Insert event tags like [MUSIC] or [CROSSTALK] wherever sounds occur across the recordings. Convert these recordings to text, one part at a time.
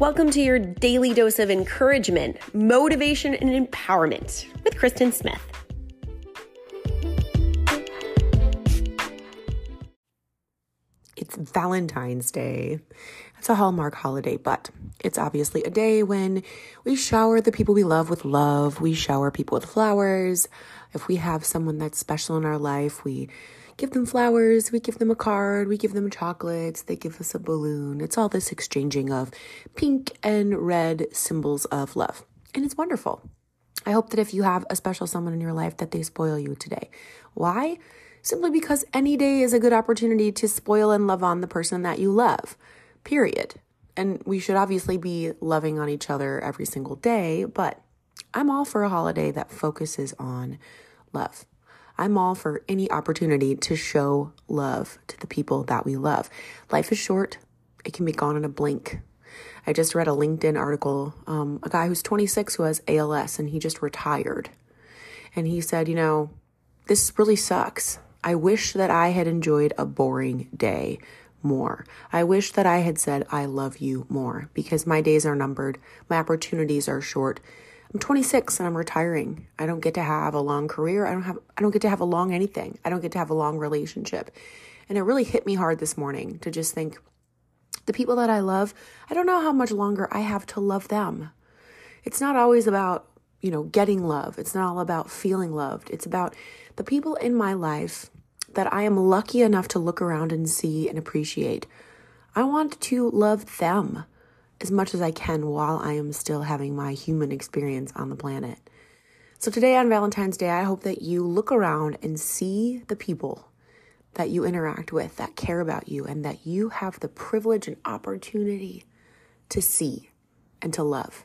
Welcome to your daily dose of encouragement, motivation, and empowerment with Kristen Smith. It's Valentine's Day. It's a Hallmark holiday, but it's obviously a day when we shower the people we love with love. We shower people with flowers. If we have someone that's special in our life, we give them flowers, we give them a card, we give them chocolates, they give us a balloon. It's all this exchanging of pink and red symbols of love. And it's wonderful. I hope that if you have a special someone in your life that they spoil you today. Why? Simply because any day is a good opportunity to spoil and love on the person that you love. Period. And we should obviously be loving on each other every single day, but I'm all for a holiday that focuses on love. I'm all for any opportunity to show love to the people that we love. Life is short, it can be gone in a blink. I just read a LinkedIn article, um, a guy who's 26 who has ALS and he just retired. And he said, You know, this really sucks. I wish that I had enjoyed a boring day more. I wish that I had said, I love you more because my days are numbered, my opportunities are short, I'm 26 and I'm retiring. I don't get to have a long career. I don't have I don't get to have a long anything. I don't get to have a long relationship. And it really hit me hard this morning to just think the people that I love, I don't know how much longer I have to love them. It's not always about, you know, getting love. It's not all about feeling loved. It's about the people in my life that I am lucky enough to look around and see and appreciate. I want to love them as much as I can while I am still having my human experience on the planet. So, today on Valentine's Day, I hope that you look around and see the people that you interact with that care about you and that you have the privilege and opportunity to see and to love.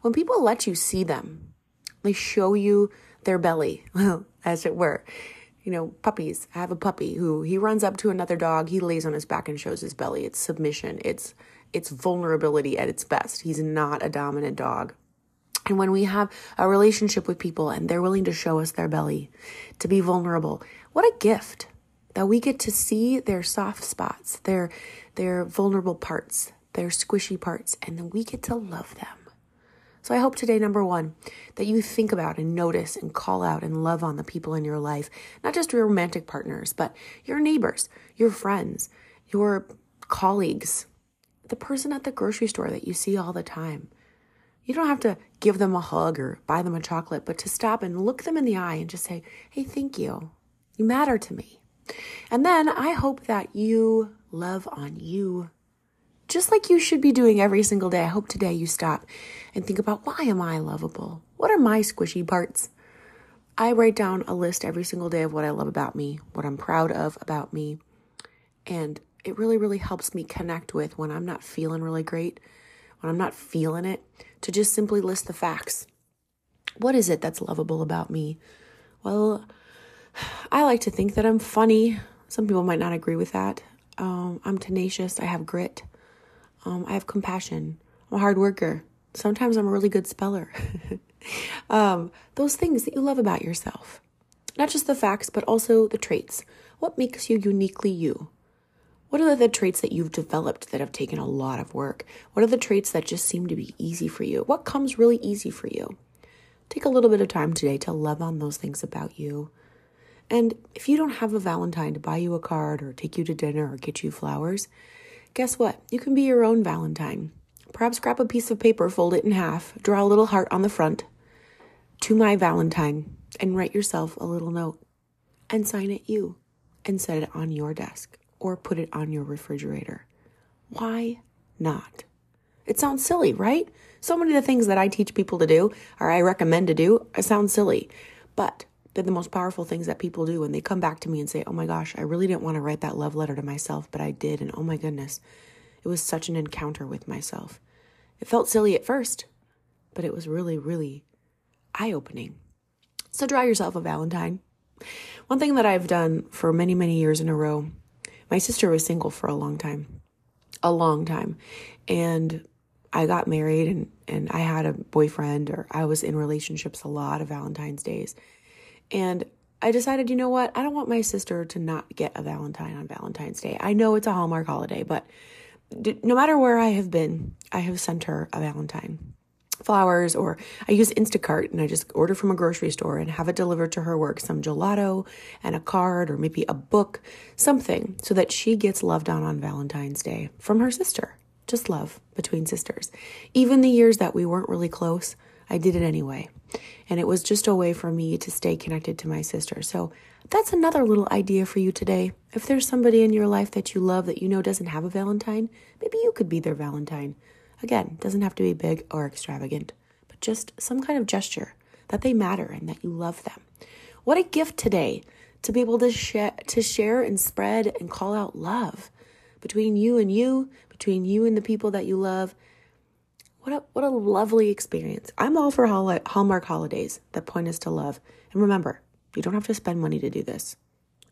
When people let you see them, they show you their belly, [LAUGHS] as it were. You know, puppies. I have a puppy who he runs up to another dog, he lays on his back and shows his belly. It's submission. It's it's vulnerability at its best. He's not a dominant dog. And when we have a relationship with people and they're willing to show us their belly, to be vulnerable, what a gift that we get to see their soft spots, their their vulnerable parts, their squishy parts, and then we get to love them. So I hope today, number one, that you think about and notice and call out and love on the people in your life, not just your romantic partners, but your neighbors, your friends, your colleagues, the person at the grocery store that you see all the time. You don't have to give them a hug or buy them a chocolate, but to stop and look them in the eye and just say, Hey, thank you. You matter to me. And then I hope that you love on you just like you should be doing every single day. I hope today you stop and think about why am I lovable? What are my squishy parts? I write down a list every single day of what I love about me, what I'm proud of about me, and it really, really helps me connect with when I'm not feeling really great, when I'm not feeling it, to just simply list the facts. What is it that's lovable about me? Well, I like to think that I'm funny. Some people might not agree with that. Um, I'm tenacious. I have grit. Um, I have compassion. I'm a hard worker. Sometimes I'm a really good speller. [LAUGHS] um, those things that you love about yourself. Not just the facts, but also the traits. What makes you uniquely you? What are the traits that you've developed that have taken a lot of work? What are the traits that just seem to be easy for you? What comes really easy for you? Take a little bit of time today to love on those things about you. And if you don't have a Valentine to buy you a card or take you to dinner or get you flowers, guess what? You can be your own Valentine. Perhaps grab a piece of paper, fold it in half, draw a little heart on the front to my Valentine, and write yourself a little note and sign it you and set it on your desk or put it on your refrigerator. Why not? It sounds silly, right? So many of the things that I teach people to do or I recommend to do, it sounds silly. But they're the most powerful things that people do when they come back to me and say, Oh my gosh, I really didn't want to write that love letter to myself, but I did. And oh my goodness, it was such an encounter with myself. It felt silly at first, but it was really, really eye opening. So draw yourself a Valentine. One thing that I've done for many, many years in a row my sister was single for a long time, a long time. And I got married and, and I had a boyfriend or I was in relationships a lot of Valentine's days. And I decided, you know what? I don't want my sister to not get a Valentine on Valentine's Day. I know it's a Hallmark holiday, but no matter where I have been, I have sent her a Valentine flowers or I use Instacart and I just order from a grocery store and have it delivered to her work some gelato and a card or maybe a book, something so that she gets loved on on Valentine's Day from her sister. Just love between sisters. Even the years that we weren't really close, I did it anyway. And it was just a way for me to stay connected to my sister. So that's another little idea for you today. If there's somebody in your life that you love that you know doesn't have a Valentine, maybe you could be their Valentine. Again, doesn't have to be big or extravagant, but just some kind of gesture that they matter and that you love them. What a gift today to be able to share to share and spread and call out love between you and you, between you and the people that you love. What a what a lovely experience. I'm all for Hallmark holidays that point us to love. And remember, you don't have to spend money to do this.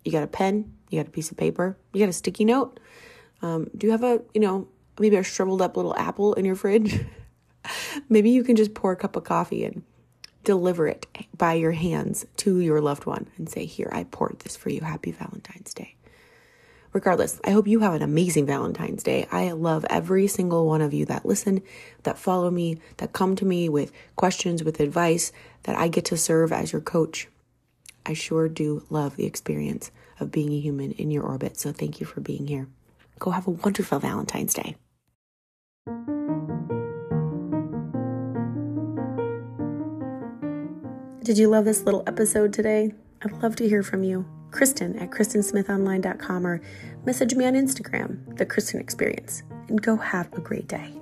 You got a pen, you got a piece of paper, you got a sticky note. Um, do you have a, you know, maybe a shriveled up little apple in your fridge? [LAUGHS] maybe you can just pour a cup of coffee and deliver it by your hands to your loved one and say, Here, I poured this for you. Happy Valentine's Day. Regardless, I hope you have an amazing Valentine's Day. I love every single one of you that listen, that follow me, that come to me with questions, with advice, that I get to serve as your coach. I sure do love the experience of being a human in your orbit. So thank you for being here. Go have a wonderful Valentine's Day. Did you love this little episode today? I'd love to hear from you. Kristen at KristenSmithOnline.com or message me on Instagram, The Kristen Experience, and go have a great day.